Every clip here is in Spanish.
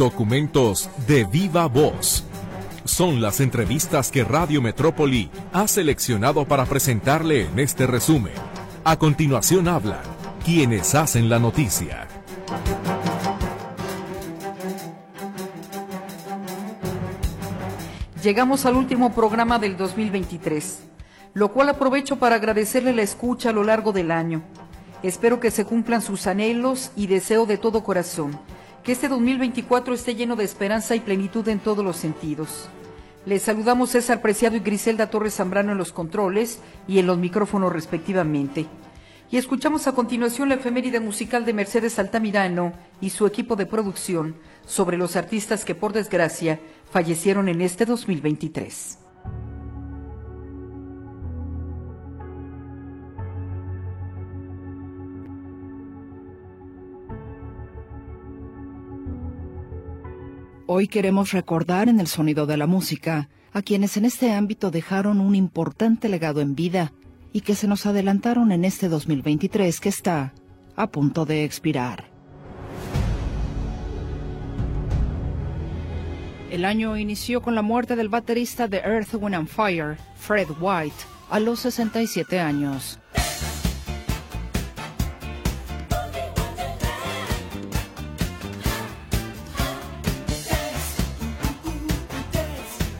Documentos de viva voz. Son las entrevistas que Radio Metrópoli ha seleccionado para presentarle en este resumen. A continuación hablan quienes hacen la noticia. Llegamos al último programa del 2023, lo cual aprovecho para agradecerle la escucha a lo largo del año. Espero que se cumplan sus anhelos y deseo de todo corazón que este 2024 esté lleno de esperanza y plenitud en todos los sentidos. Les saludamos César Preciado y Griselda Torres Zambrano en los controles y en los micrófonos respectivamente. Y escuchamos a continuación la efeméride musical de Mercedes Altamirano y su equipo de producción sobre los artistas que por desgracia fallecieron en este 2023. Hoy queremos recordar en el sonido de la música a quienes en este ámbito dejaron un importante legado en vida y que se nos adelantaron en este 2023 que está a punto de expirar. El año inició con la muerte del baterista de Earth, Wind and Fire, Fred White, a los 67 años.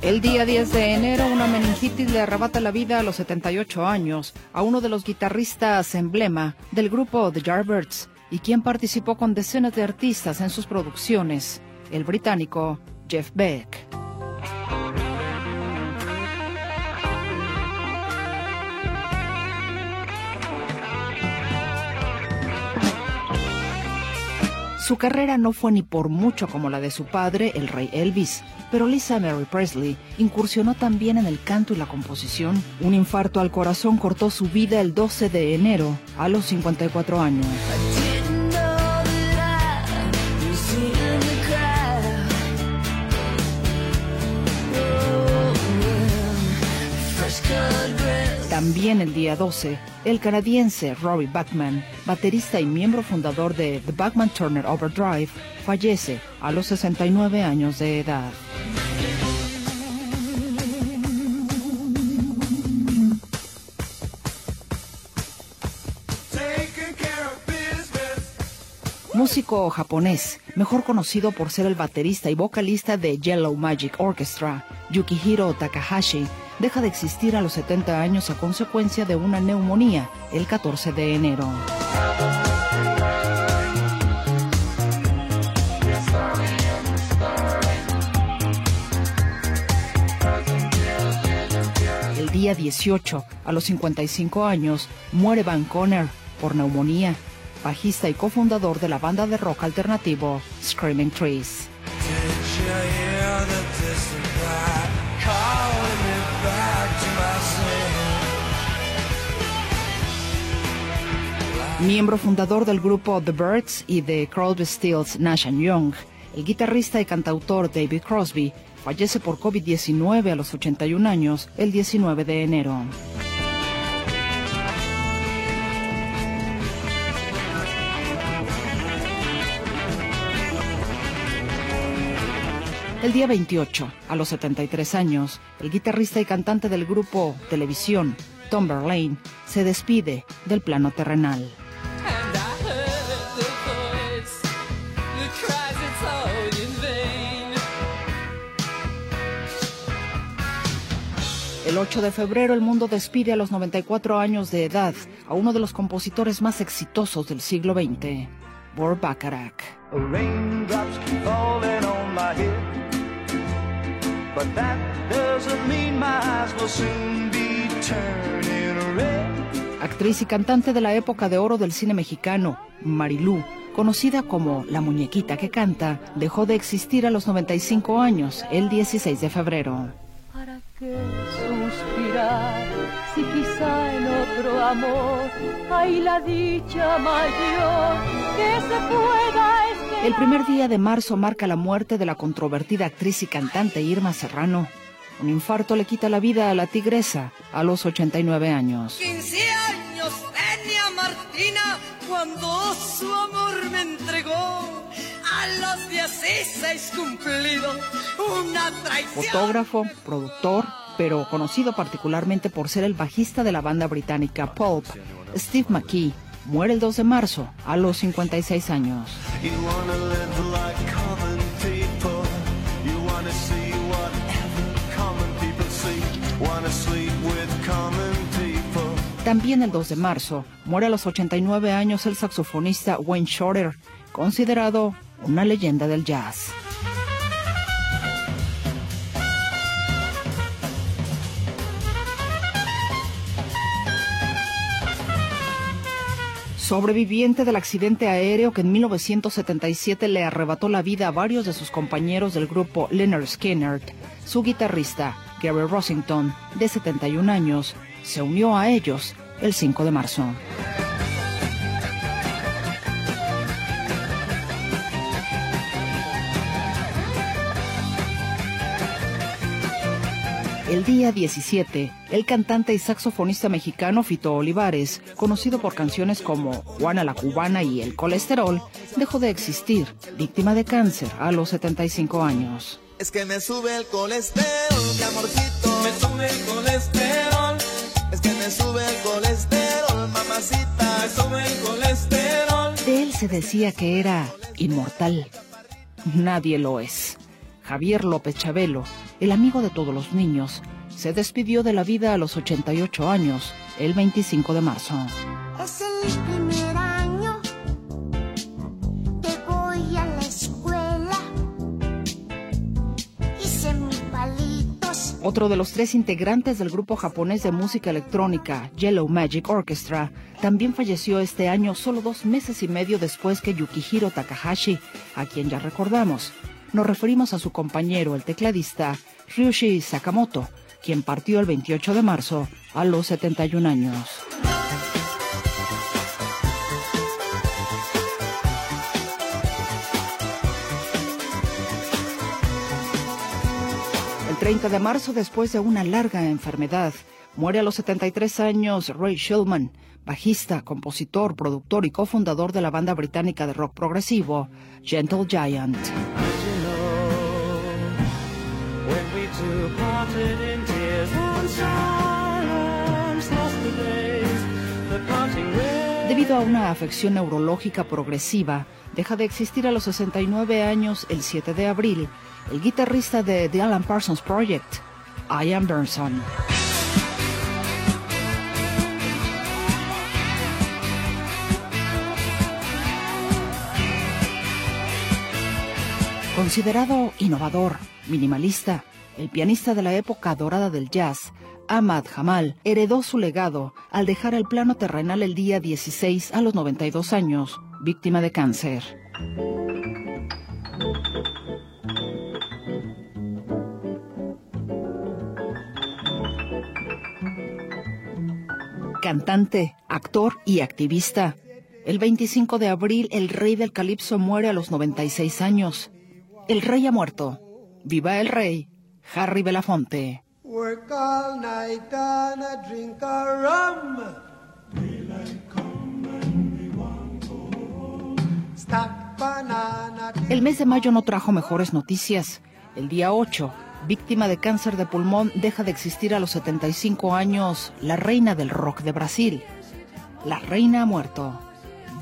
El día 10 de enero, una meningitis le arrebata la vida a los 78 años a uno de los guitarristas emblema del grupo The Yardbirds y quien participó con decenas de artistas en sus producciones, el británico Jeff Beck. Su carrera no fue ni por mucho como la de su padre, el rey Elvis, pero Lisa Mary Presley incursionó también en el canto y la composición. Un infarto al corazón cortó su vida el 12 de enero, a los 54 años. También el día 12, el canadiense Robbie Bachman, baterista y miembro fundador de The Bachman Turner Overdrive, fallece a los 69 años de edad. músico japonés, mejor conocido por ser el baterista y vocalista de Yellow Magic Orchestra, Yukihiro Takahashi, deja de existir a los 70 años a consecuencia de una neumonía el 14 de enero. El día 18, a los 55 años, muere Van Conner por neumonía, bajista y cofundador de la banda de rock alternativo Screaming Trees. Miembro fundador del grupo The Birds y de Crosby, Stills, Nash Young, el guitarrista y cantautor David Crosby fallece por COVID-19 a los 81 años el 19 de enero. El día 28, a los 73 años, el guitarrista y cantante del grupo Televisión, Tom Verlaine, se despide del plano terrenal. El 8 de febrero el mundo despide a los 94 años de edad a uno de los compositores más exitosos del siglo XX, Burt Bacharach. Actriz y cantante de la época de oro del cine mexicano, Marilú, conocida como la muñequita que canta, dejó de existir a los 95 años, el 16 de febrero. ¿Para qué quizá en otro amor hay la dicha mayor que se pueda El primer día de marzo marca la muerte de la controvertida actriz y cantante Irma Serrano. Un infarto le quita la vida a la tigresa a los 89 años. 15 años tenía Martina cuando su amor me entregó a los 16 cumplidos, una traición. Fotógrafo, productor, pero conocido particularmente por ser el bajista de la banda británica Pulp, Steve McKee, muere el 2 de marzo a los 56 años. También el 2 de marzo muere a los 89 años el saxofonista Wayne Shorter, considerado una leyenda del jazz. Sobreviviente del accidente aéreo que en 1977 le arrebató la vida a varios de sus compañeros del grupo Leonard Skinner, su guitarrista, Gary Rossington, de 71 años, se unió a ellos el 5 de marzo. El día 17, el cantante y saxofonista mexicano Fito Olivares, conocido por canciones como Juana la Cubana y El Colesterol, dejó de existir, víctima de cáncer a los 75 años. Es que me sube el colesterol, mi amorcito. Me sube el colesterol. Es que me sube el colesterol, mamacita. Me sube el colesterol. De él se decía que era inmortal. Nadie lo es. Javier López Chabelo, el amigo de todos los niños, se despidió de la vida a los 88 años, el 25 de marzo. Es el primer año que voy a la escuela. Hice mis palitos. Otro de los tres integrantes del grupo japonés de música electrónica, Yellow Magic Orchestra, también falleció este año solo dos meses y medio después que Yukihiro Takahashi, a quien ya recordamos, nos referimos a su compañero, el tecladista Ryushi Sakamoto, quien partió el 28 de marzo a los 71 años. El 30 de marzo, después de una larga enfermedad, muere a los 73 años Ray Shulman, bajista, compositor, productor y cofundador de la banda británica de rock progresivo Gentle Giant. Debido a una afección neurológica progresiva, deja de existir a los 69 años el 7 de abril. El guitarrista de The Alan Parsons Project, Ian Burnson. Considerado innovador, minimalista, el pianista de la época dorada del jazz, Ahmad Jamal, heredó su legado al dejar el plano terrenal el día 16 a los 92 años, víctima de cáncer. Cantante, actor y activista. El 25 de abril, el rey del calipso muere a los 96 años. El rey ha muerto. Viva el rey, Harry Belafonte. El mes de mayo no trajo mejores noticias. El día 8, víctima de cáncer de pulmón, deja de existir a los 75 años la reina del rock de Brasil. La reina ha muerto.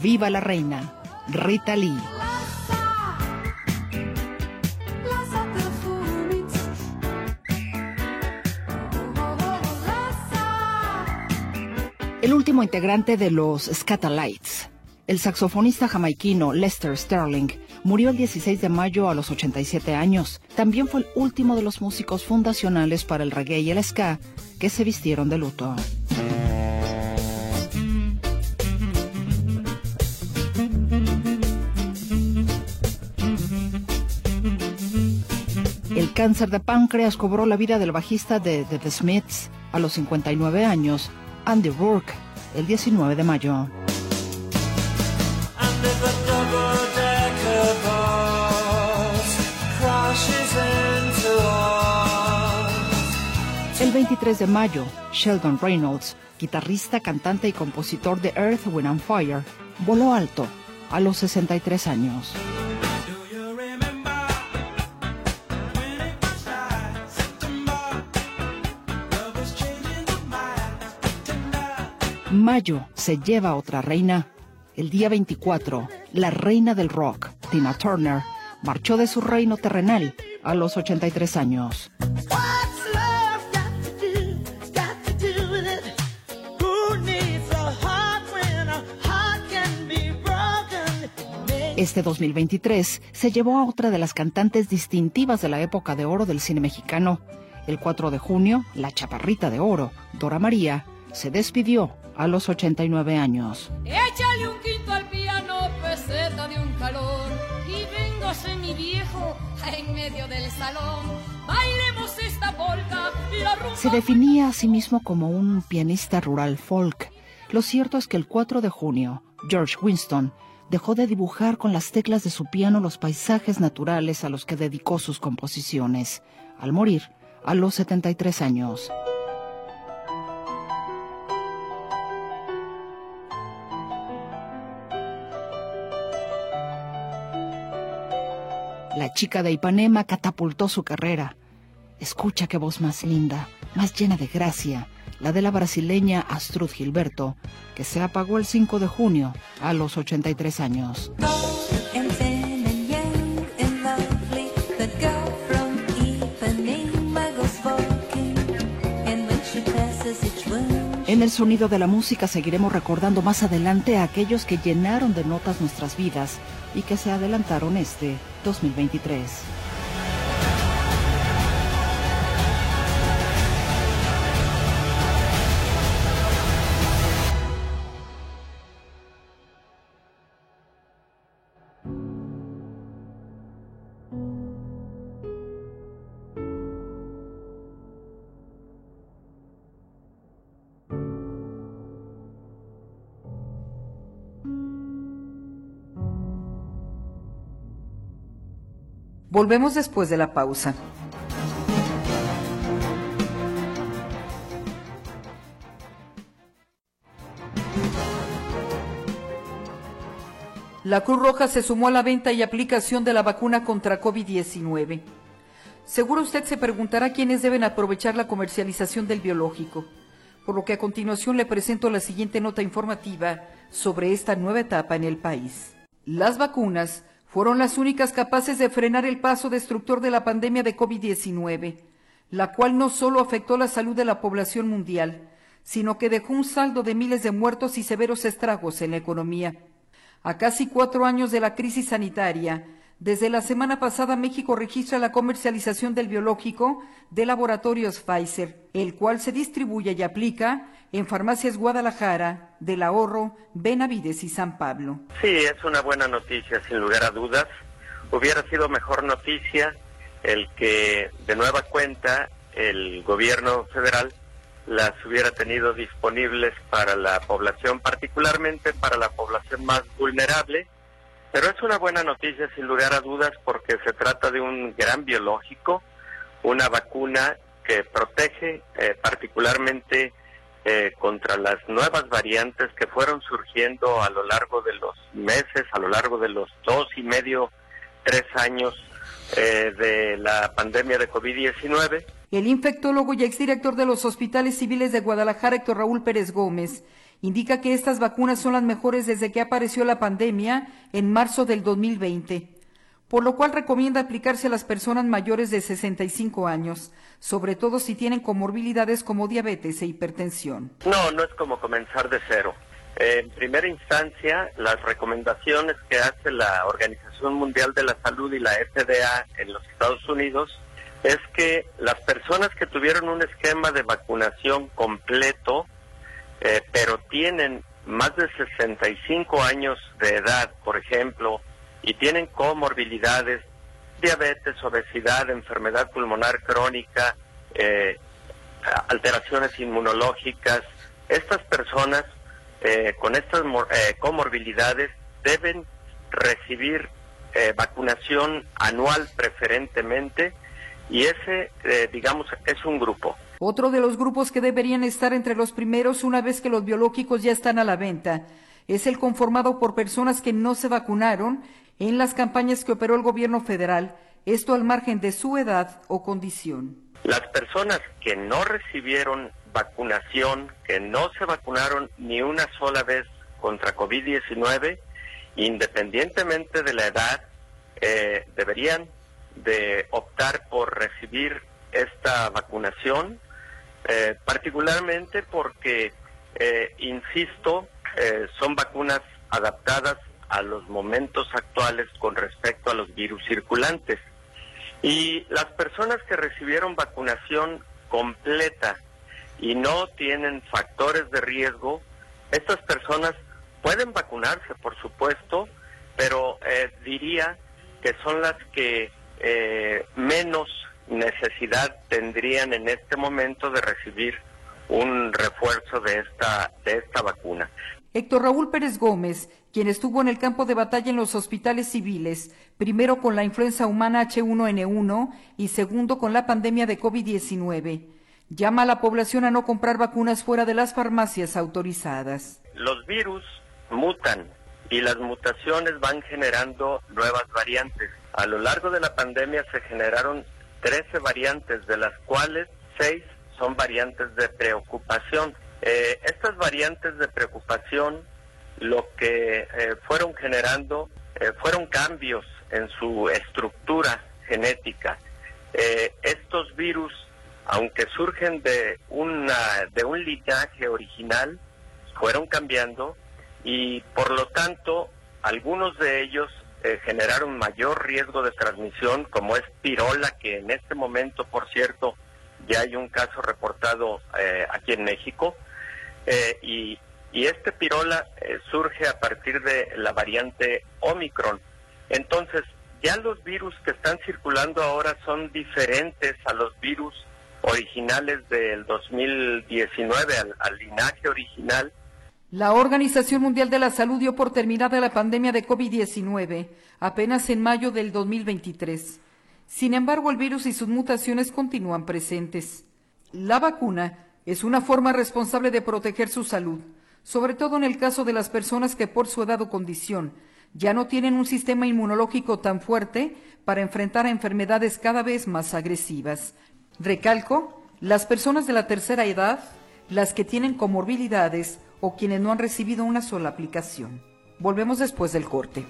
¡Viva la reina! Rita Lee. El último integrante de los Scatalites, el saxofonista jamaiquino Lester Sterling, murió el 16 de mayo a los 87 años. También fue el último de los músicos fundacionales para el reggae y el ska que se vistieron de luto. El cáncer de páncreas cobró la vida del bajista de The Smiths a los 59 años Andy Rourke el 19 de mayo. El 23 de mayo, Sheldon Reynolds, guitarrista, cantante y compositor de Earth, Wind and Fire, voló alto a los 63 años. Mayo se lleva otra reina. El día 24, la reina del rock, Tina Turner, marchó de su reino terrenal a los 83 años. Este 2023 se llevó a otra de las cantantes distintivas de la época de oro del cine mexicano. El 4 de junio, la chaparrita de oro, Dora María, se despidió a los 89 años. Échale un quinto al piano, peseta de un calor, y véngase mi viejo en medio del salón. Bailemos esta polka y la rumba... Se definía a sí mismo como un pianista rural folk. Lo cierto es que el 4 de junio, George Winston dejó de dibujar con las teclas de su piano los paisajes naturales a los que dedicó sus composiciones, al morir a los 73 años. La chica de Ipanema catapultó su carrera. Escucha qué voz más linda, más llena de gracia, la de la brasileña Astrud Gilberto, que se apagó el 5 de junio a los 83 años. En el sonido de la música seguiremos recordando más adelante a aquellos que llenaron de notas nuestras vidas y que se adelantaron este 2023. Volvemos después de la pausa. La Cruz Roja se sumó a la venta y aplicación de la vacuna contra COVID-19. Seguro usted se preguntará quiénes deben aprovechar la comercialización del biológico, por lo que a continuación le presento la siguiente nota informativa sobre esta nueva etapa en el país. Las vacunas fueron las únicas capaces de frenar el paso destructor de la pandemia de COVID-19, la cual no solo afectó la salud de la población mundial, sino que dejó un saldo de miles de muertos y severos estragos en la economía. A casi cuatro años de la crisis sanitaria, desde la semana pasada México registra la comercialización del biológico de laboratorios Pfizer, el cual se distribuye y aplica en farmacias Guadalajara, del Ahorro, Benavides y San Pablo. Sí, es una buena noticia, sin lugar a dudas. Hubiera sido mejor noticia el que de nueva cuenta el gobierno federal las hubiera tenido disponibles para la población, particularmente para la población más vulnerable. Pero es una buena noticia, sin lugar a dudas, porque se trata de un gran biológico, una vacuna que protege eh, particularmente eh, contra las nuevas variantes que fueron surgiendo a lo largo de los meses, a lo largo de los dos y medio, tres años eh, de la pandemia de COVID-19. El infectólogo y exdirector de los hospitales civiles de Guadalajara, Héctor Raúl Pérez Gómez, indica que estas vacunas son las mejores desde que apareció la pandemia en marzo del 2020 por lo cual recomienda aplicarse a las personas mayores de 65 años, sobre todo si tienen comorbilidades como diabetes e hipertensión. No, no es como comenzar de cero. En primera instancia, las recomendaciones que hace la Organización Mundial de la Salud y la FDA en los Estados Unidos es que las personas que tuvieron un esquema de vacunación completo, eh, pero tienen más de 65 años de edad, por ejemplo, y tienen comorbilidades, diabetes, obesidad, enfermedad pulmonar crónica, eh, alteraciones inmunológicas, estas personas eh, con estas eh, comorbilidades deben recibir vacunación anual preferentemente y ese, digamos, es un grupo. Otro de los grupos que deberían estar entre los primeros una vez que los biológicos ya están a la venta es el conformado por personas que no se vacunaron en las campañas que operó el gobierno federal, esto al margen de su edad o condición. Las personas que no recibieron vacunación, que no se vacunaron ni una sola vez contra COVID-19, independientemente de la edad, eh, deberían de optar por recibir esta vacunación, eh, particularmente porque, eh, insisto, son vacunas adaptadas a los momentos actuales con respecto a los virus circulantes. Y las personas que recibieron vacunación completa y no tienen factores de riesgo, estas personas pueden vacunarse, por supuesto, pero eh, diría que son las que eh, menos necesidad tendrían en este momento de recibir un refuerzo de esta, de esta vacuna. Héctor Raúl Pérez Gómez, quien estuvo en el campo de batalla en los hospitales civiles, primero con la influenza humana H1N1 y segundo con la pandemia de COVID-19, llama a la población a no comprar vacunas fuera de las farmacias autorizadas. Los virus mutan y las mutaciones van generando nuevas variantes. A lo largo de la pandemia se generaron 13 variantes, de las cuales 6 son variantes de preocupación. Eh, estas variantes de preocupación lo que eh, fueron generando eh, fueron cambios en su estructura genética. estos virus, aunque surgen de, una, de un linaje original, fueron cambiando y por lo tanto algunos de ellos generaron mayor riesgo de transmisión, como es pirola, que en este momento, por cierto, ya hay un caso reportado aquí en México, eh, y, este pirola eh, surge a partir de la variante Omicron. Entonces, ya los virus que están circulando ahora son diferentes a los virus originales del 2019, al, al linaje original. La Organización Mundial de la Salud dio por terminada la pandemia de COVID-19 apenas en mayo del 2023. Sin embargo, el virus y sus mutaciones continúan presentes. La vacuna es una forma responsable de proteger su salud, sobre todo en el caso de las personas que por su edad o condición ya no tienen un sistema inmunológico tan fuerte para enfrentar a enfermedades cada vez más agresivas. Recalco, las personas de la tercera edad, las que tienen comorbilidades o quienes no han recibido una sola aplicación. Volvemos después del corte.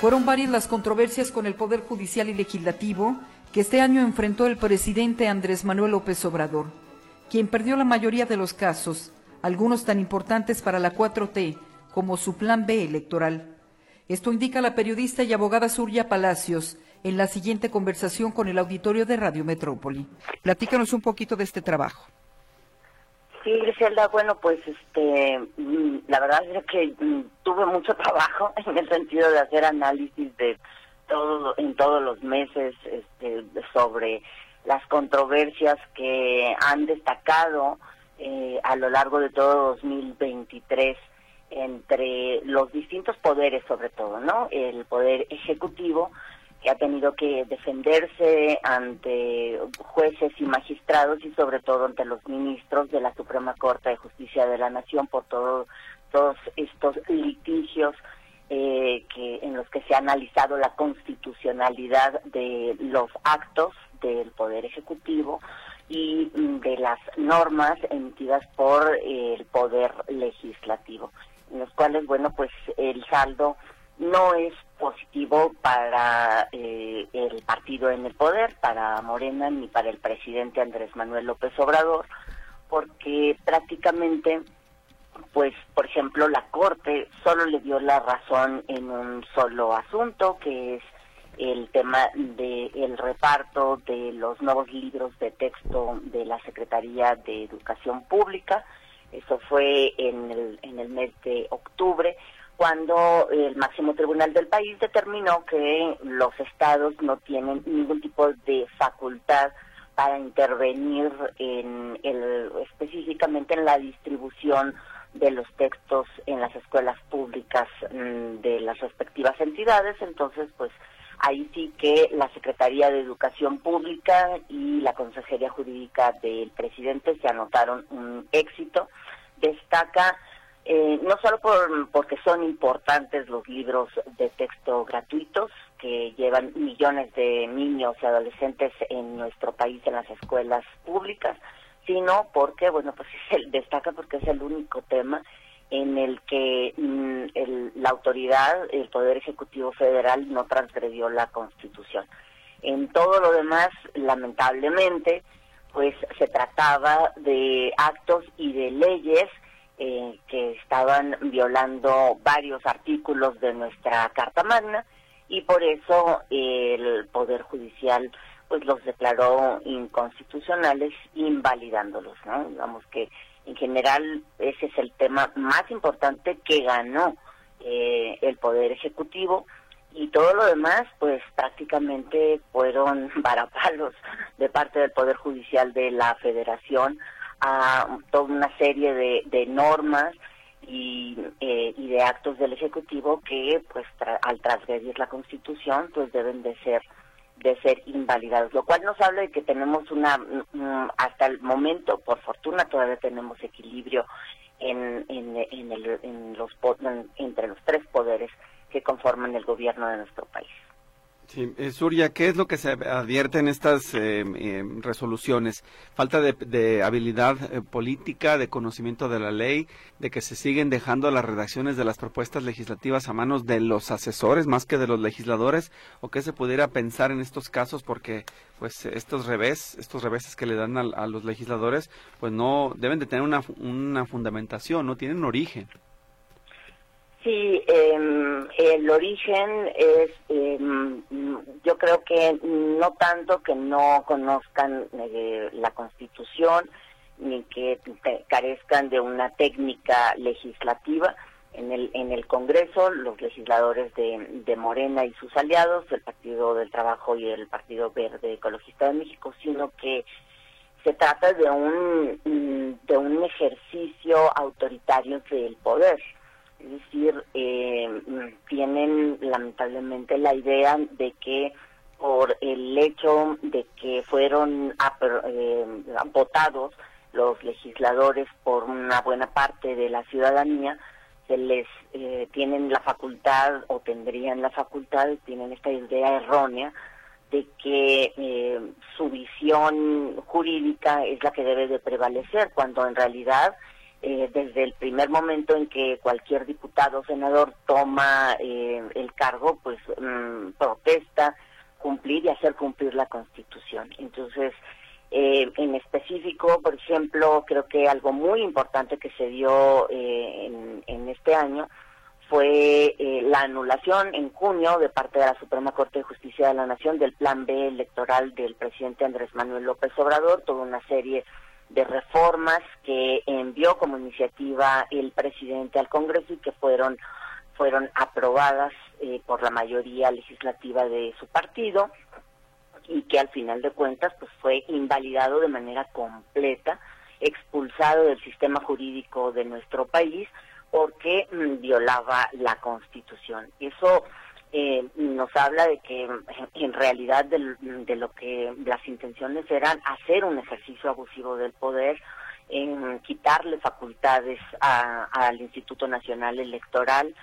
Fueron varias las controversias con el Poder Judicial y Legislativo que este año enfrentó el presidente Andrés Manuel López Obrador, quien perdió la mayoría de los casos, algunos tan importantes para la 4T como su plan B electoral. Esto indica la periodista y abogada Surya Palacios en la siguiente conversación con el auditorio de Radio Metrópoli. Platícanos un poquito de este trabajo. Sí, Griselda, bueno, pues este, mm, la verdad es que mm, tuve mucho trabajo en el sentido de hacer análisis de todo en todos los meses este, sobre las controversias que han destacado eh, a lo largo de todo 2023 entre los distintos poderes sobre todo, ¿no? El poder ejecutivo que ha tenido que defenderse ante jueces y magistrados y sobre todo ante los ministros de la Suprema Corte de Justicia de la Nación por todo, todos estos litigios eh, en los que se ha analizado la constitucionalidad de los actos del Poder Ejecutivo y mm, de las normas emitidas por el Poder Legislativo, los cuales, bueno, pues el saldo no es positivo para eh, el partido en el poder, para Morena, ni para el presidente Andrés Manuel López Obrador, porque prácticamente, pues, por ejemplo, la Corte solo le dio la razón en un solo asunto, que es el tema del reparto de los nuevos libros de texto de la Secretaría de Educación Pública. Eso fue en el, en el mes de octubre cuando el máximo tribunal del país determinó que los estados no tienen ningún tipo de facultad para intervenir en el, específicamente en la distribución de los textos en las escuelas públicas mm, de las respectivas entidades, entonces pues ahí sí que la Secretaría de Educación Pública y la Consejería Jurídica del presidente se anotaron un éxito. Destaca Eh, no solo por, porque son importantes los libros de texto gratuitos que llevan millones de niños y adolescentes en nuestro país en las escuelas públicas, sino porque, bueno, pues destaca porque es el único tema en el que mm, la autoridad, el Poder Ejecutivo Federal, no transgredió la Constitución. En todo lo demás, lamentablemente, pues se trataba de actos y de leyes eh, que estaban violando varios artículos de nuestra Carta Magna y por eso el Poder Judicial pues los declaró inconstitucionales invalidándolos, ¿no? Digamos que en general ese es el tema más importante que ganó eh, el Poder Ejecutivo. Y todo lo demás pues prácticamente fueron varapalos de parte del Poder Judicial de la Federación. A toda una serie de, normas y, eh, y, de actos del Ejecutivo que pues al transgredir la Constitución pues deben de ser de ser invalidados, lo cual nos habla de que tenemos una, hasta el momento, por fortuna, todavía tenemos equilibrio en, en, en, el, en los, entre los tres poderes que conforman el gobierno de nuestro país. Sí, eh, Surya, ¿qué es lo que se advierte en estas eh, eh, resoluciones? Falta de, habilidad política, de conocimiento de la ley, de que se siguen dejando las redacciones de las propuestas legislativas a manos de los asesores más que de los legisladores, o qué se pudiera pensar en estos casos, porque pues estos revés, estos reveses que le dan a, a los legisladores, pues no deben de tener una, una fundamentación, no tienen origen. Sí, em, el origen es, em, yo creo que no tanto que no conozcan eh, la Constitución ni que carezcan de una técnica legislativa. En el, en el Congreso, los legisladores de, de Morena y sus aliados, el Partido del Trabajo y el Partido Verde Ecologista de México, sino que se trata de un, de un ejercicio autoritario del poder es decir, eh, tienen lamentablemente la idea de que por el hecho de que fueron eh, votados los legisladores por una buena parte de la ciudadanía, se les eh, tienen la facultad o tendrían la facultad, tienen esta idea errónea de que su visión jurídica es la que debe de prevalecer, cuando en realidad eh, desde el primer momento en que cualquier diputado o senador toma eh, el cargo, pues mm, protesta cumplir y hacer cumplir la Constitución. Entonces, eh, en específico, por ejemplo, creo que algo muy importante que se dio en, en, este año fue la anulación en junio de parte de la Suprema Corte de Justicia de la Nación del Plan B electoral del presidente Andrés Manuel López Obrador, toda una serie de reformas que envió como iniciativa el presidente al Congreso y que fueron fueron aprobadas eh, por la mayoría legislativa de su partido y que al final de cuentas pues fue invalidado de manera completa, expulsado del sistema jurídico de nuestro país porque mm, violaba la Constitución. Eso eh, nos habla de que en realidad de, lo que las intenciones eran hacer un ejercicio abusivo del poder, en quitarle facultades al Instituto Nacional Electoral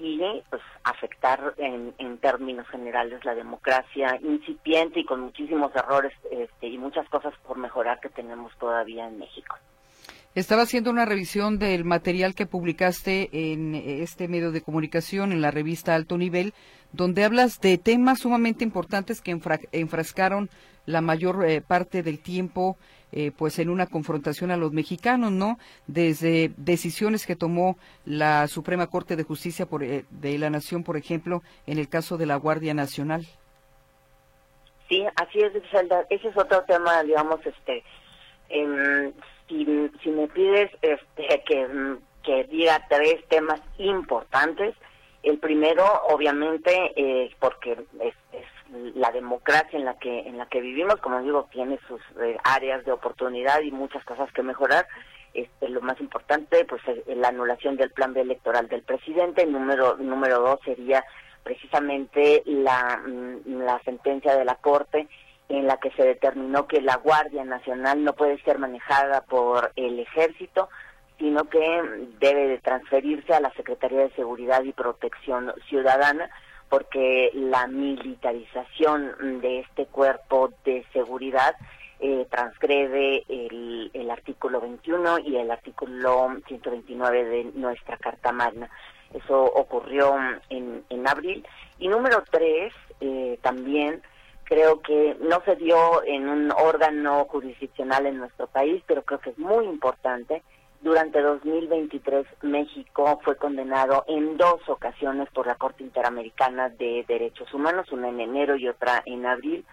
y pues afectar en, en, términos generales la democracia incipiente y con muchísimos errores este, y muchas cosas por mejorar que tenemos todavía en México. Estaba haciendo una revisión del material que publicaste en este medio de comunicación, en la revista Alto Nivel, donde hablas de temas sumamente importantes que enfrascaron la mayor eh, parte del tiempo eh, pues en una confrontación a los mexicanos, ¿no? Desde decisiones que tomó la Suprema Corte de Justicia por, eh, de la Nación, por ejemplo, en el caso de la Guardia Nacional. Sí, así es, Ese es otro tema, digamos, este, si, me pides este, que, que diga tres temas importantes, el primero, obviamente, eh, porque es, la democracia en la que en la que vivimos, como digo, tiene sus eh, áreas de oportunidad y muchas cosas que mejorar. Este, lo más importante, pues, es la anulación del plan de electoral del presidente. Número número dos sería precisamente la, mm, la sentencia de la Corte en la que se determinó que la Guardia Nacional no puede ser manejada por el ejército, sino que debe de transferirse a la Secretaría de Seguridad y Protección Ciudadana porque la militarización de este cuerpo de seguridad eh, transgrede el, el, artículo 21 y el artículo 129 de nuestra Carta Magna. Eso ocurrió en, en abril. Y número tres, eh, también creo que no se dio en un órgano jurisdiccional en nuestro país, pero creo que es muy importante. Durante 2023 México fue condenado en dos ocasiones por la Corte Interamericana de Derechos Humanos, una en enero y otra en abril,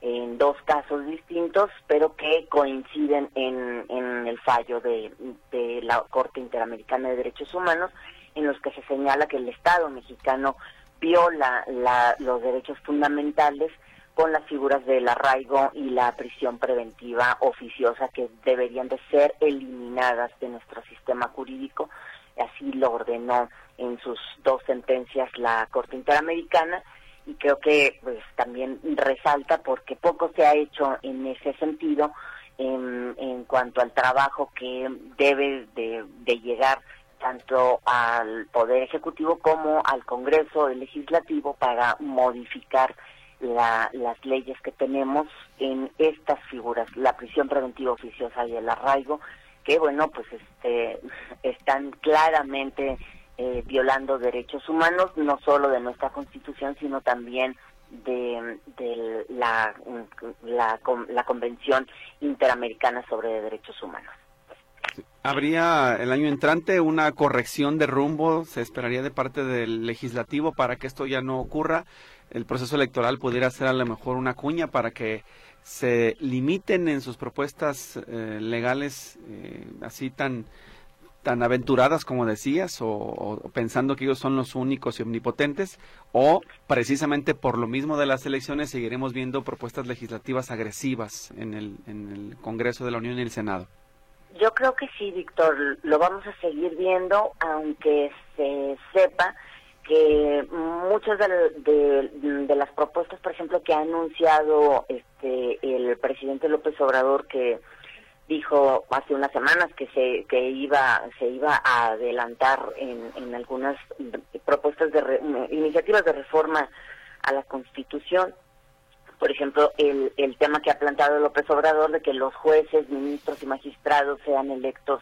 en dos casos distintos, pero que coinciden en, en el fallo de, de la Corte Interamericana de Derechos Humanos, en los que se señala que el Estado mexicano viola la, los derechos fundamentales con las figuras del arraigo y la prisión preventiva oficiosa que deberían de ser eliminadas de nuestro sistema jurídico. Así lo ordenó en sus dos sentencias la Corte Interamericana y creo que pues también resalta porque poco se ha hecho en ese sentido en, en cuanto al trabajo que debe de, de llegar tanto al Poder Ejecutivo como al Congreso Legislativo para modificar la, las leyes que tenemos en estas figuras, la prisión preventiva oficiosa y el arraigo, que bueno, pues este, están claramente eh, violando derechos humanos, no solo de nuestra Constitución, sino también de, la, la Convención Interamericana sobre Derechos Humanos. ¿Habría el año entrante una corrección de rumbo? ¿Se esperaría de parte del legislativo para que esto ya no ocurra? ¿El proceso electoral pudiera ser a lo mejor una cuña para que se limiten en sus propuestas eh, legales eh, así tan tan aventuradas como decías o, pensando que ellos son los únicos y omnipotentes o precisamente por lo mismo de las elecciones seguiremos viendo propuestas legislativas agresivas en el, en el Congreso de la Unión y el Senado. Yo creo que sí, Víctor, lo vamos a seguir viendo, aunque se sepa que muchas de, de, las propuestas, por ejemplo, que ha anunciado este el presidente López Obrador, que dijo hace unas semanas que se que iba se iba a adelantar en, en algunas propuestas de re, iniciativas de reforma a la Constitución por ejemplo, el, tema que ha planteado López Obrador de que los jueces, ministros y magistrados sean electos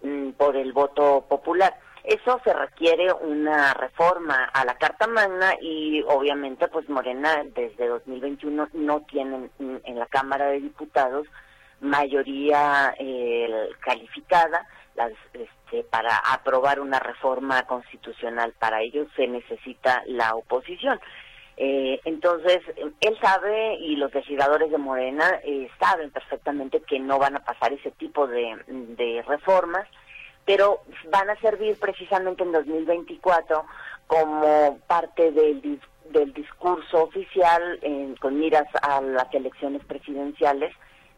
mm, por el voto popular. Eso se requiere una reforma a la Carta Magna y obviamente pues Morena desde 2021 no tienen mm, en la Cámara de Diputados mayoría eh, calificada las, este, para aprobar una reforma constitucional. Para ello se necesita la oposición. Eh, entonces, él sabe y los legisladores de Morena eh, saben perfectamente que no van a pasar ese tipo de, reformas, pero van a servir precisamente en 2024 como parte del, discurso oficial en, con miras a las elecciones presidenciales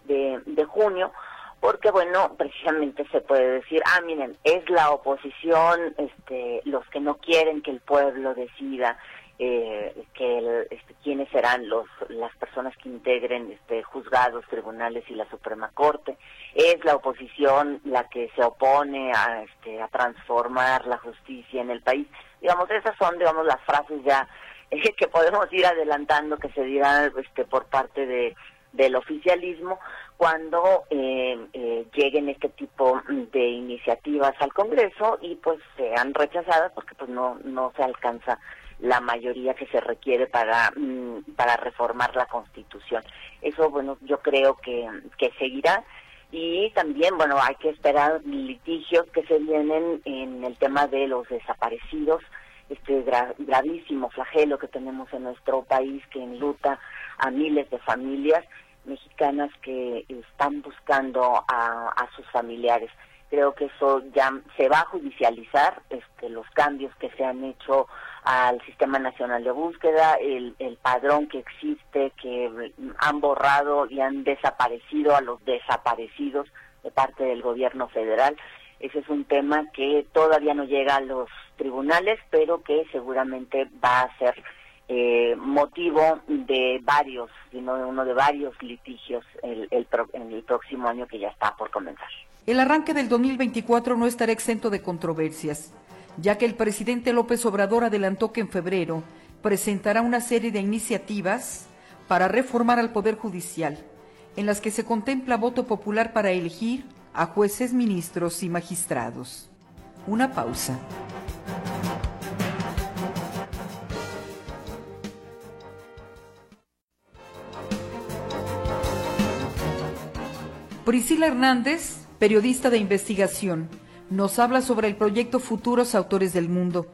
de, de junio, porque bueno, precisamente se puede decir, ah, miren, es la oposición, este, los que no quieren que el pueblo decida, eh, que el, este, quiénes serán los las personas que integren este juzgados, tribunales y la Suprema Corte. Es la oposición la que se opone a este a transformar la justicia en el país. Digamos, esas son digamos las frases ya eh, que podemos ir adelantando que se dirán este por parte de del oficialismo cuando eh, eh, lleguen este tipo de iniciativas al Congreso y pues sean rechazadas porque pues no no se alcanza la mayoría que se requiere para, mm, para reformar la Constitución. Eso, bueno, yo creo que, que seguirá. Y también, bueno, hay que esperar litigios que se vienen en el tema de los desaparecidos, este gra gravísimo flagelo que tenemos en nuestro país que enluta a miles de familias mexicanas que están buscando a, a sus familiares creo que eso ya se va a judicializar, este, los cambios que se han hecho al Sistema Nacional de Búsqueda, el, el padrón que existe, que han borrado y han desaparecido a los desaparecidos de parte del gobierno federal. Ese es un tema que todavía no llega a los tribunales, pero que seguramente va a ser eh, motivo de varios, sino uno de varios litigios el, el, en el próximo año que ya está por comenzar. El arranque del 2024 no estará exento de controversias, ya que el presidente López Obrador adelantó que en febrero presentará una serie de iniciativas para reformar al Poder Judicial, en las que se contempla voto popular para elegir a jueces, ministros y magistrados. Una pausa. Priscila Hernández, periodista de investigación, nos habla sobre el proyecto Futuros Autores del Mundo.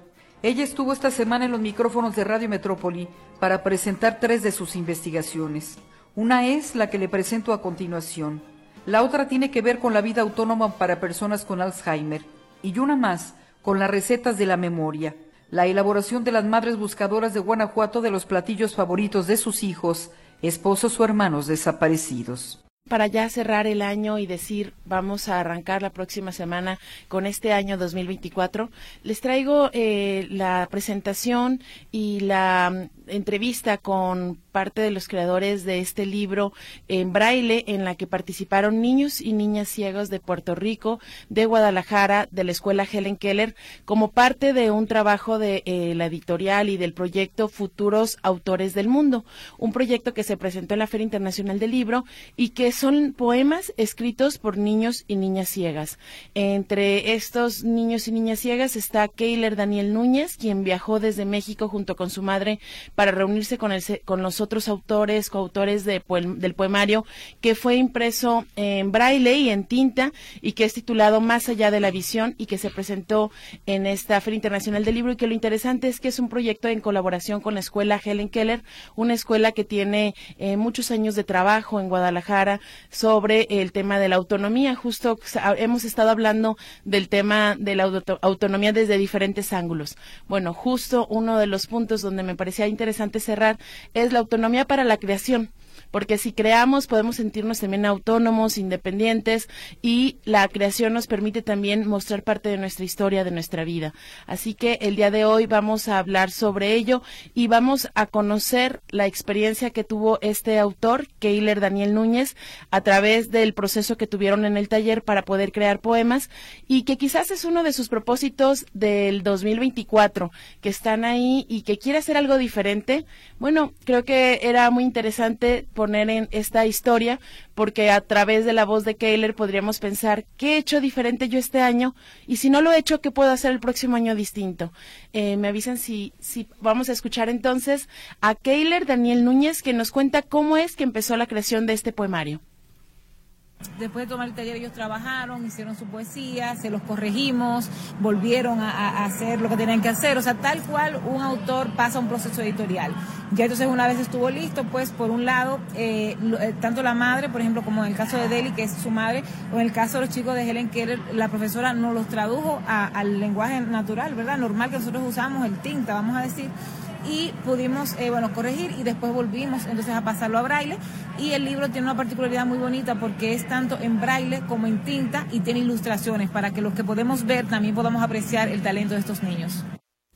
Ella estuvo esta semana en los micrófonos de Radio Metrópoli para presentar tres de sus investigaciones. Una es la que le presento a continuación. La otra tiene que ver con la vida autónoma para personas con Alzheimer. Y una más, con las recetas de la memoria. La elaboración de las madres buscadoras de Guanajuato de los platillos favoritos de sus hijos, esposos o hermanos desaparecidos para ya cerrar el año y decir vamos a arrancar la próxima semana con este año 2024, les traigo eh, la presentación y la mm, entrevista con parte de los creadores de este libro en braille en la que participaron niños y niñas ciegos de Puerto Rico, de Guadalajara, de la escuela Helen Keller, como parte de un trabajo de eh, la editorial y del proyecto Futuros Autores del Mundo, un proyecto que se presentó en la Feria Internacional del Libro y que son poemas escritos por niños y niñas ciegas. Entre estos niños y niñas ciegas está Keiler Daniel Núñez, quien viajó desde México junto con su madre para reunirse con, el, con los otros autores, coautores de del poemario, que fue impreso en braille y en tinta y que es titulado Más allá de la visión y que se presentó en esta Feria Internacional del Libro y que lo interesante es que es un proyecto en colaboración con la escuela Helen Keller, una escuela que tiene eh, muchos años de trabajo en Guadalajara sobre el tema de la autonomía. Justo hemos estado hablando del tema de la autonomía desde diferentes ángulos. Bueno, justo uno de los puntos donde me parecía interesante cerrar es la autonomía para la creación porque si creamos podemos sentirnos también autónomos, independientes y la creación nos permite también mostrar parte de nuestra historia, de nuestra vida. Así que el día de hoy vamos a hablar sobre ello y vamos a conocer la experiencia que tuvo este autor, Keiler Daniel Núñez, a través del proceso que tuvieron en el taller para poder crear poemas y que quizás es uno de sus propósitos del 2024, que están ahí y que quiere hacer algo diferente. Bueno, creo que era muy interesante poner en esta historia, porque a través de la voz de Keiler podríamos pensar qué he hecho diferente yo este año y si no lo he hecho, qué puedo hacer el próximo año distinto. Eh, me avisan si, si vamos a escuchar entonces a Keiler Daniel Núñez, que nos cuenta cómo es que empezó la creación de este poemario. Después de tomar el taller ellos trabajaron, hicieron su poesía, se los corregimos, volvieron a, hacer lo que tenían que hacer, o sea, tal cual un autor pasa un proceso editorial. Ya entonces una vez estuvo listo, pues por un lado, eh, eh, tanto la madre, por ejemplo, como en el caso de Deli, que es su madre, o en el caso de los chicos de Helen Keller, la profesora nos los tradujo al lenguaje natural, ¿verdad? Normal que nosotros usamos, el tinta, vamos a decir y pudimos, eh, bueno, corregir y después volvimos entonces a pasarlo a braille y el libro tiene una particularidad muy bonita porque es tanto en braille como en tinta y tiene ilustraciones para que los que podemos ver también podamos apreciar el talento de estos niños.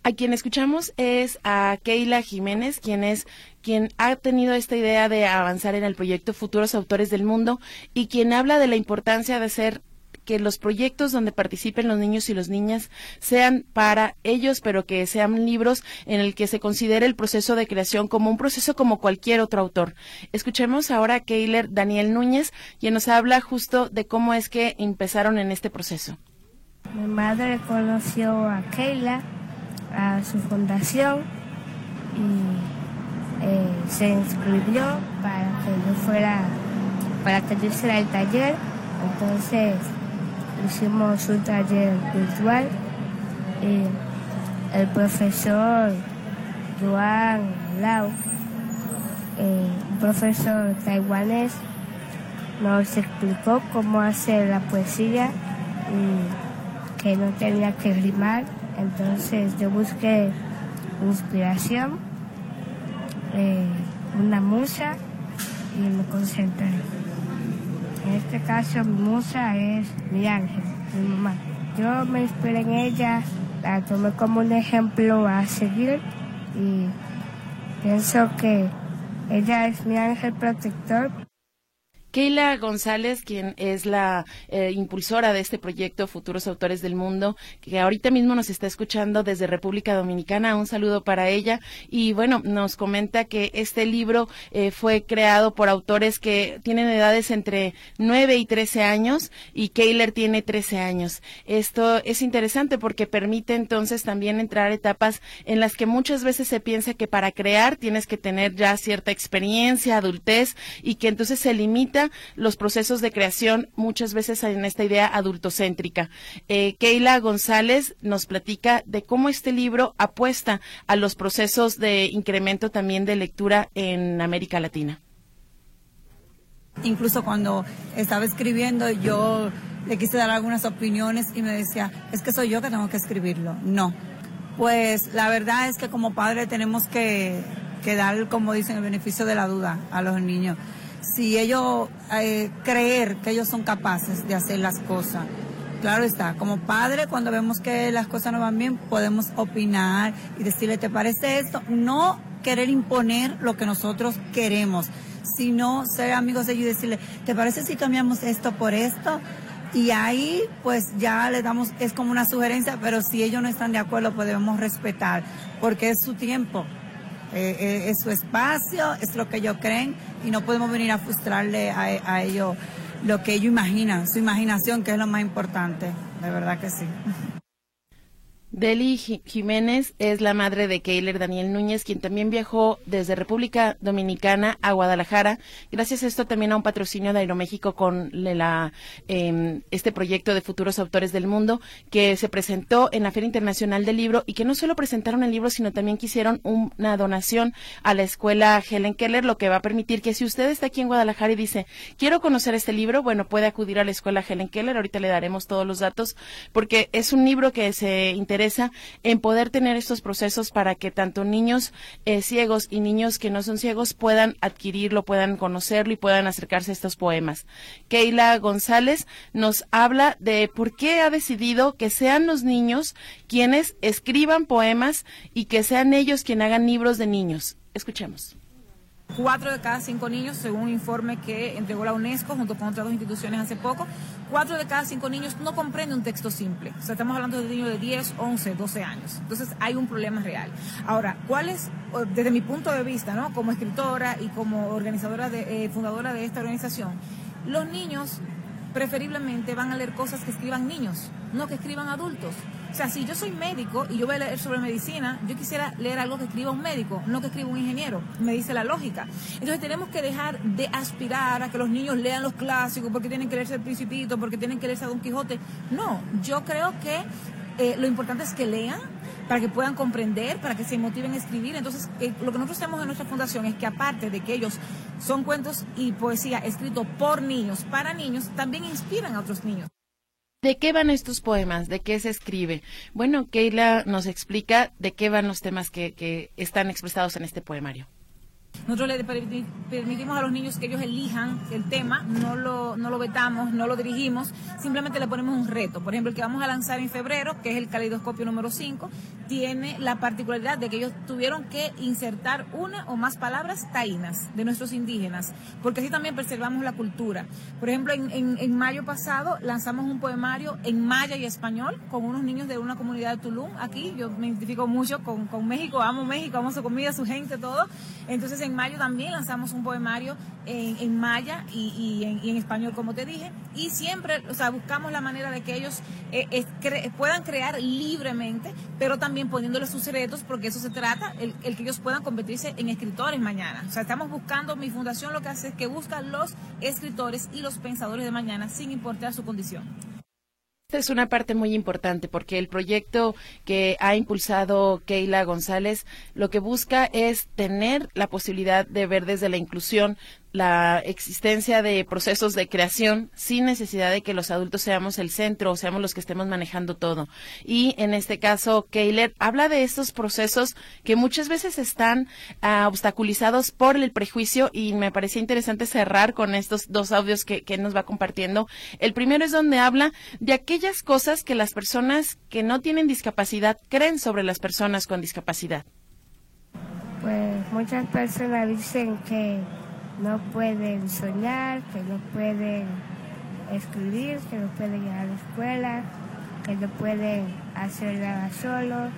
A quien escuchamos es a Keila Jiménez, quien es quien ha tenido esta idea de avanzar en el proyecto Futuros Autores del Mundo y quien habla de la importancia de ser que los proyectos donde participen los niños y las niñas sean para ellos, pero que sean libros en el que se considere el proceso de creación como un proceso como cualquier otro autor. Escuchemos ahora a Keiler Daniel Núñez, quien nos habla justo de cómo es que empezaron en este proceso. Mi madre conoció a Keila, a su fundación, y eh, se inscribió para que yo fuera, para que yo hiciera el taller. Entonces hicimos un taller virtual y el profesor Joan Lau, eh, un profesor taiwanés, nos explicó cómo hacer la poesía y que no tenía que rimar. Entonces yo busqué inspiración, eh, una musa y me concentré. En este caso mi musa es mi ángel, mi mamá. Yo me inspiré en ella, la tomé como un ejemplo a seguir y pienso que ella es mi ángel protector. Keila González, quien es la eh, impulsora de este proyecto Futuros Autores del Mundo, que ahorita mismo nos está escuchando desde República Dominicana. Un saludo para ella. Y bueno, nos comenta que este libro eh, fue creado por autores que tienen edades entre 9 y 13 años y Keiler tiene 13 años. Esto es interesante porque permite entonces también entrar etapas en las que muchas veces se piensa que para crear tienes que tener ya cierta experiencia, adultez y que entonces se limita los procesos de creación muchas veces en esta idea adultocéntrica. Eh, Keila González nos platica de cómo este libro apuesta a los procesos de incremento también de lectura en América Latina. Incluso cuando estaba escribiendo yo le quise dar algunas opiniones y me decía, es que soy yo que tengo que escribirlo. No. Pues la verdad es que como padre tenemos que, que dar, como dicen, el beneficio de la duda a los niños. Si ellos eh, creer que ellos son capaces de hacer las cosas. Claro está, como padre cuando vemos que las cosas no van bien podemos opinar y decirle, ¿te parece esto? No querer imponer lo que nosotros queremos, sino ser amigos de ellos y decirle, ¿te parece si cambiamos esto por esto? Y ahí pues ya le damos, es como una sugerencia, pero si ellos no están de acuerdo, pues debemos respetar, porque es su tiempo, eh, eh, es su espacio, es lo que ellos creen y no podemos venir a frustrarle a, a ellos lo que ellos imaginan, su imaginación, que es lo más importante, de verdad que sí. Deli Jiménez es la madre de Keiler Daniel Núñez, quien también viajó desde República Dominicana a Guadalajara. Gracias a esto también a un patrocinio de Aeroméxico con la, eh, este proyecto de futuros autores del mundo que se presentó en la Feria Internacional del Libro y que no solo presentaron el libro, sino también quisieron una donación a la escuela Helen Keller, lo que va a permitir que si usted está aquí en Guadalajara y dice, quiero conocer este libro, bueno, puede acudir a la escuela Helen Keller. Ahorita le daremos todos los datos porque es un libro que se interesa en poder tener estos procesos para que tanto niños eh, ciegos y niños que no son ciegos puedan adquirirlo, puedan conocerlo y puedan acercarse a estos poemas. Keila González nos habla de por qué ha decidido que sean los niños quienes escriban poemas y que sean ellos quienes hagan libros de niños. Escuchemos. Cuatro de cada cinco niños, según un informe que entregó la UNESCO junto con otras dos instituciones hace poco, cuatro de cada cinco niños no comprenden un texto simple. O sea, estamos hablando de niños de 10, 11, 12 años. Entonces hay un problema real. Ahora, ¿cuál es, desde mi punto de vista, ¿no? como escritora y como organizadora, de, eh, fundadora de esta organización, los niños preferiblemente van a leer cosas que escriban niños, no que escriban adultos. O sea, si yo soy médico y yo voy a leer sobre medicina, yo quisiera leer algo que escriba un médico, no que escriba un ingeniero. Me dice la lógica. Entonces tenemos que dejar de aspirar a que los niños lean los clásicos porque tienen que leerse el Principito, porque tienen que leerse a Don Quijote. No, yo creo que eh, lo importante es que lean para que puedan comprender, para que se motiven a escribir. Entonces, eh, lo que nosotros hacemos en nuestra fundación es que aparte de que ellos son cuentos y poesía escritos por niños, para niños, también inspiran a otros niños. ¿De qué van estos poemas? ¿De qué se escribe? Bueno, Keila nos explica de qué van los temas que, que están expresados en este poemario. Nosotros le permitimos a los niños que ellos elijan el tema, no lo, no lo vetamos, no lo dirigimos, simplemente le ponemos un reto. Por ejemplo, el que vamos a lanzar en febrero, que es el caleidoscopio número 5, tiene la particularidad de que ellos tuvieron que insertar una o más palabras taínas de nuestros indígenas, porque así también preservamos la cultura. Por ejemplo, en, en, mayo pasado lanzamos un poemario en maya y español con unos niños de una comunidad de Tulum aquí. Yo me identifico mucho con, con México, amo México, amo su comida, su gente, todo. Entonces, en mayo también lanzamos un poemario en, maya y, en, español, como te dije, y siempre, o sea, buscamos la manera de que ellos eh, puedan crear libremente, pero también poniéndoles sus retos, porque eso se trata, el, el, que ellos puedan convertirse en escritores mañana. O sea, estamos buscando, mi fundación lo que hace es que busca los escritores y los pensadores de mañana, sin importar su condición. Esta es una parte muy importante porque el proyecto que ha impulsado Keila González lo que busca es tener la posibilidad de ver desde la inclusión la existencia de procesos de creación sin necesidad de que los adultos seamos el centro o seamos los que estemos manejando todo. Y en este caso, Keiler habla de estos procesos que muchas veces están ah, obstaculizados por el prejuicio y me parecía interesante cerrar con estos dos audios que, que nos va compartiendo. El primero es donde habla de aquellas cosas que las personas que no tienen discapacidad creen sobre las personas con discapacidad. Pues muchas personas dicen que no pueden soñar, que no pueden escribir, que no pueden ir a la escuela, que no pueden hacer nada solos,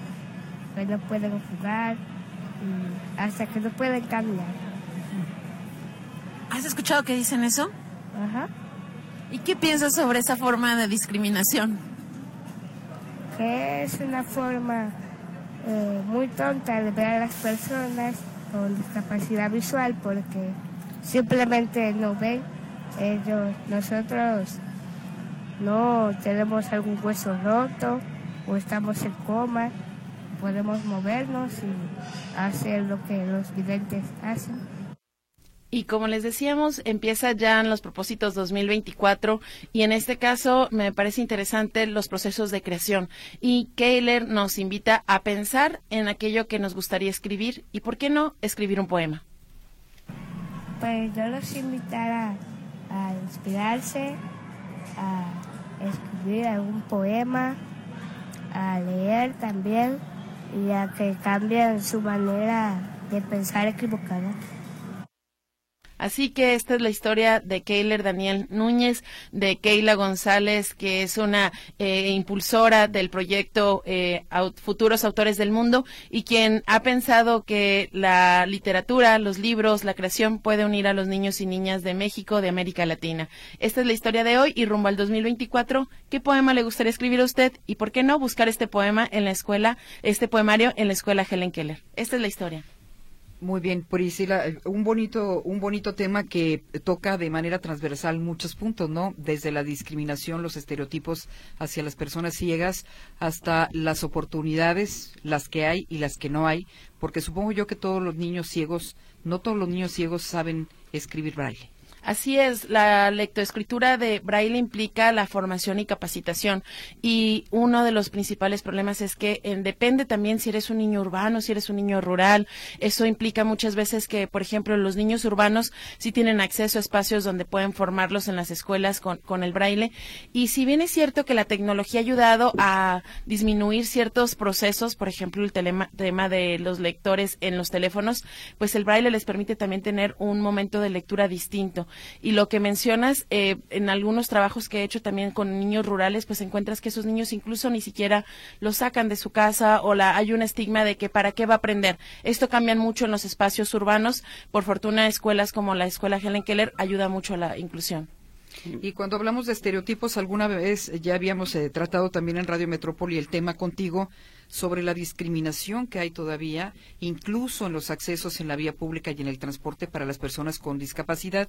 que no pueden jugar, y hasta que no pueden caminar. ¿Has escuchado que dicen eso? Ajá. ¿Y qué piensas sobre esa forma de discriminación? Que es una forma eh, muy tonta de ver a las personas con discapacidad visual porque simplemente no ven. Ellos, nosotros no tenemos algún hueso roto o estamos en coma, podemos movernos y hacer lo que los videntes hacen. Y como les decíamos, empieza ya en los propósitos 2024 y en este caso me parece interesante los procesos de creación. Y Keiler nos invita a pensar en aquello que nos gustaría escribir y, ¿por qué no, escribir un poema? Pues yo los invitara a inspirarse, a escribir algún poema, a leer también y a que cambien su manera de pensar equivocada. Así que esta es la historia de Keiler Daniel Núñez, de Keila González, que es una eh, impulsora del proyecto eh, Futuros Autores del Mundo y quien ha pensado que la literatura, los libros, la creación puede unir a los niños y niñas de México, de América Latina. Esta es la historia de hoy y rumbo al 2024. ¿Qué poema le gustaría escribir a usted y por qué no buscar este poema en la escuela, este poemario en la escuela Helen Keller? Esta es la historia. Muy bien, Priscila, un bonito, un bonito tema que toca de manera transversal muchos puntos, ¿no? Desde la discriminación, los estereotipos hacia las personas ciegas, hasta las oportunidades, las que hay y las que no hay, porque supongo yo que todos los niños ciegos, no todos los niños ciegos saben escribir braille. Así es, la lectoescritura de braille implica la formación y capacitación y uno de los principales problemas es que eh, depende también si eres un niño urbano, si eres un niño rural. Eso implica muchas veces que, por ejemplo, los niños urbanos sí tienen acceso a espacios donde pueden formarlos en las escuelas con, con el braille. Y si bien es cierto que la tecnología ha ayudado a disminuir ciertos procesos, por ejemplo, el tema de los lectores en los teléfonos, pues el braille les permite también tener un momento de lectura distinto. Y lo que mencionas, eh, en algunos trabajos que he hecho también con niños rurales, pues encuentras que esos niños incluso ni siquiera los sacan de su casa o la, hay un estigma de que para qué va a aprender. Esto cambia mucho en los espacios urbanos. Por fortuna, escuelas como la Escuela Helen Keller ayuda mucho a la inclusión. Y cuando hablamos de estereotipos, alguna vez ya habíamos eh, tratado también en Radio Metrópoli el tema contigo sobre la discriminación que hay todavía, incluso en los accesos en la vía pública y en el transporte para las personas con discapacidad.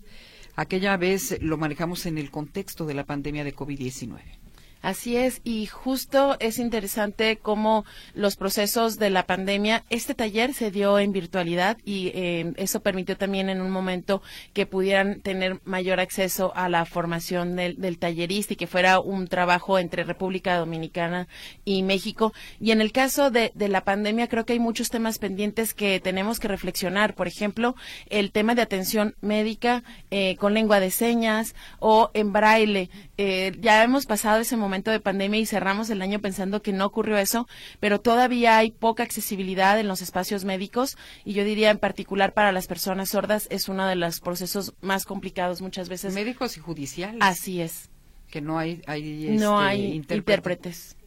Aquella vez lo manejamos en el contexto de la pandemia de COVID-19. Así es, y justo es interesante cómo los procesos de la pandemia, este taller se dio en virtualidad y eh, eso permitió también en un momento que pudieran tener mayor acceso a la formación del, tallerista y que fuera un trabajo entre República Dominicana y México. Y en el caso de, la pandemia, creo que hay muchos temas pendientes que tenemos que reflexionar. Por ejemplo, el tema de atención médica eh, con lengua de señas o en braille. Eh, ya hemos pasado ese momento de pandemia y cerramos el año pensando que no ocurrió eso, pero todavía hay poca accesibilidad en los espacios médicos y yo diría en particular para las personas sordas es uno de los procesos más complicados muchas veces. Médicos y judiciales. Así es. Que no hay, hay no este, hay intérpretes.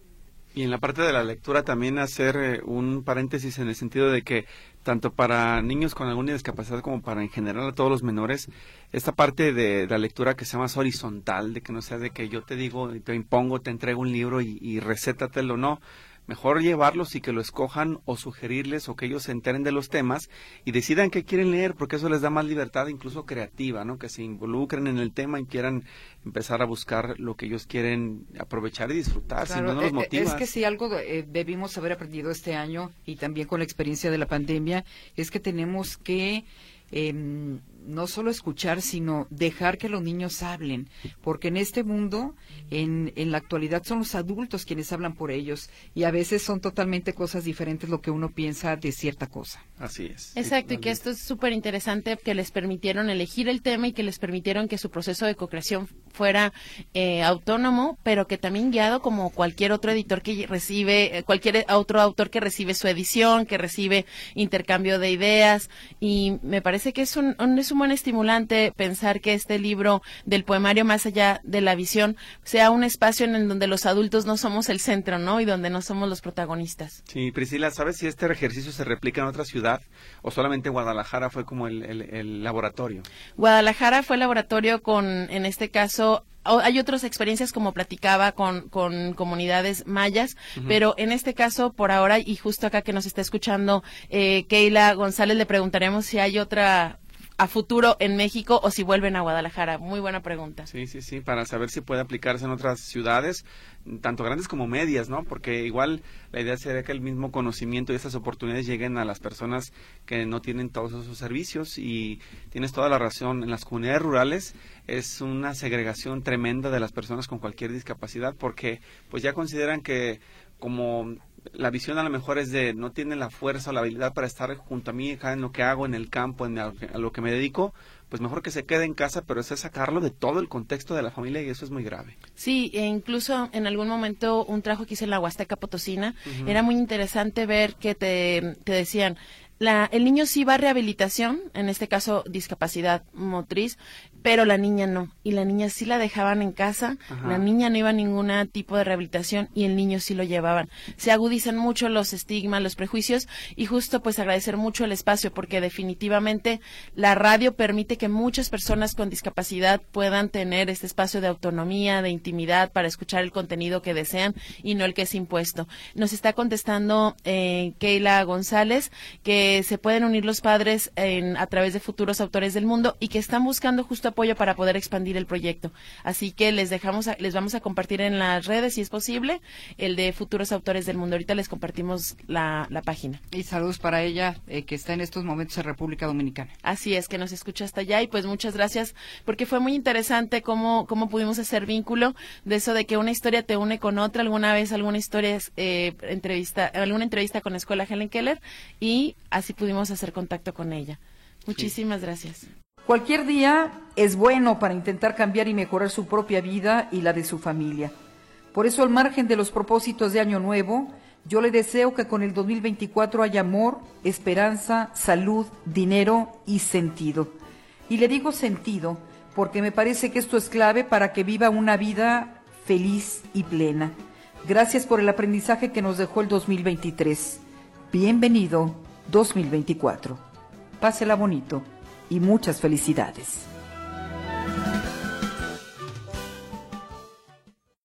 Y en la parte de la lectura también hacer eh, un paréntesis en el sentido de que tanto para niños con alguna discapacidad como para en general a todos los menores, esta parte de la lectura que se llama horizontal, de que no sea de que yo te digo, te impongo, te entrego un libro y, y recétatelo, no mejor llevarlos y que lo escojan o sugerirles o que ellos se enteren de los temas y decidan qué quieren leer, porque eso les da más libertad, incluso creativa, ¿no? Que se involucren en el tema y quieran empezar a buscar lo que ellos quieren aprovechar y disfrutar, si no, los motiva. Eh, eh, es que si algo eh, debimos haber aprendido este año y también con la experiencia de la pandemia, es que tenemos que eh, no solo escuchar, sino dejar que los niños hablen, porque en este mundo, en, en la actualidad, son los adultos quienes hablan por ellos y a veces son totalmente cosas diferentes lo que uno piensa de cierta cosa. Así es. Exacto, y que esto es súper interesante, que les permitieron elegir el tema y que les permitieron que su proceso de co-creación fuera eh, autónomo, pero que también guiado como cualquier otro editor que recibe, eh, cualquier otro autor que recibe su edición, que recibe intercambio de ideas, y me parece que es un, es un un buen estimulante pensar que este libro del poemario Más allá de la visión sea un espacio en el donde los adultos no somos el centro, ¿no? Y donde no somos los protagonistas. Sí, Priscila, ¿sabes si este ejercicio se replica en otra ciudad o solamente Guadalajara fue como el, el laboratorio? Guadalajara fue el laboratorio con, en este caso, hay otras experiencias como platicaba con, con comunidades mayas, pero en este caso, por ahora, y justo acá que nos está escuchando eh, Keila González, le preguntaremos si hay otra a futuro en México o si vuelven a Guadalajara? Muy buena pregunta. Sí, sí, sí, para saber si puede aplicarse en otras ciudades, tanto grandes como medias, ¿no? Porque igual la idea sería que el mismo conocimiento y estas oportunidades lleguen a las personas que no tienen todos esos servicios y tienes toda la razón, en las comunidades rurales es una segregación tremenda de las personas con cualquier discapacidad porque pues ya consideran que como la visión a lo mejor es de no tiene la fuerza o la habilidad para estar junto a mí en lo que hago en el campo, en a lo que me dedico, pues mejor que se quede en casa, pero es sacarlo de todo el contexto de la familia y eso es muy grave. Sí, e incluso en algún momento un trabajo que hice en la Huasteca Potosina, era muy interesante ver que te, te decían, la, el niño sí va a rehabilitación, en este caso discapacidad motriz, pero la niña no. Y la niña sí la dejaban en casa, la niña no iba a ningún tipo de rehabilitación y el niño sí lo llevaban. Se agudizan mucho los estigmas, los prejuicios y justo pues agradecer mucho el espacio porque definitivamente la radio permite que muchas personas con discapacidad puedan tener este espacio de autonomía, de intimidad para escuchar el contenido que desean y no el que es impuesto. Nos está contestando eh, Keila González que se pueden unir los padres en, a través de futuros autores del mundo y que están buscando justo apoyo para poder expandir el proyecto. Así que les dejamos, les vamos a compartir en las redes, si es posible, el de futuros autores del mundo. Ahorita les compartimos la, página. Y saludos para ella, eh, que está en estos momentos en República Dominicana. Así es, que nos escucha hasta allá y pues muchas gracias porque fue muy interesante cómo, cómo pudimos hacer vínculo de eso de que una historia te une con otra. Alguna vez alguna historia, eh, entrevista, alguna entrevista con la Escuela Helen Keller y así pudimos hacer contacto con ella. Muchísimas gracias. Cualquier día es bueno para intentar cambiar y mejorar su propia vida y la de su familia. Por eso, al margen de los propósitos de Año Nuevo, yo le deseo que con el 2024 haya amor, esperanza, salud, dinero y sentido. Y le digo sentido porque me parece que esto es clave para que viva una vida feliz y plena. Gracias por el aprendizaje que nos dejó el 2023. Bienvenido 2024. Pásela bonito y muchas felicidades.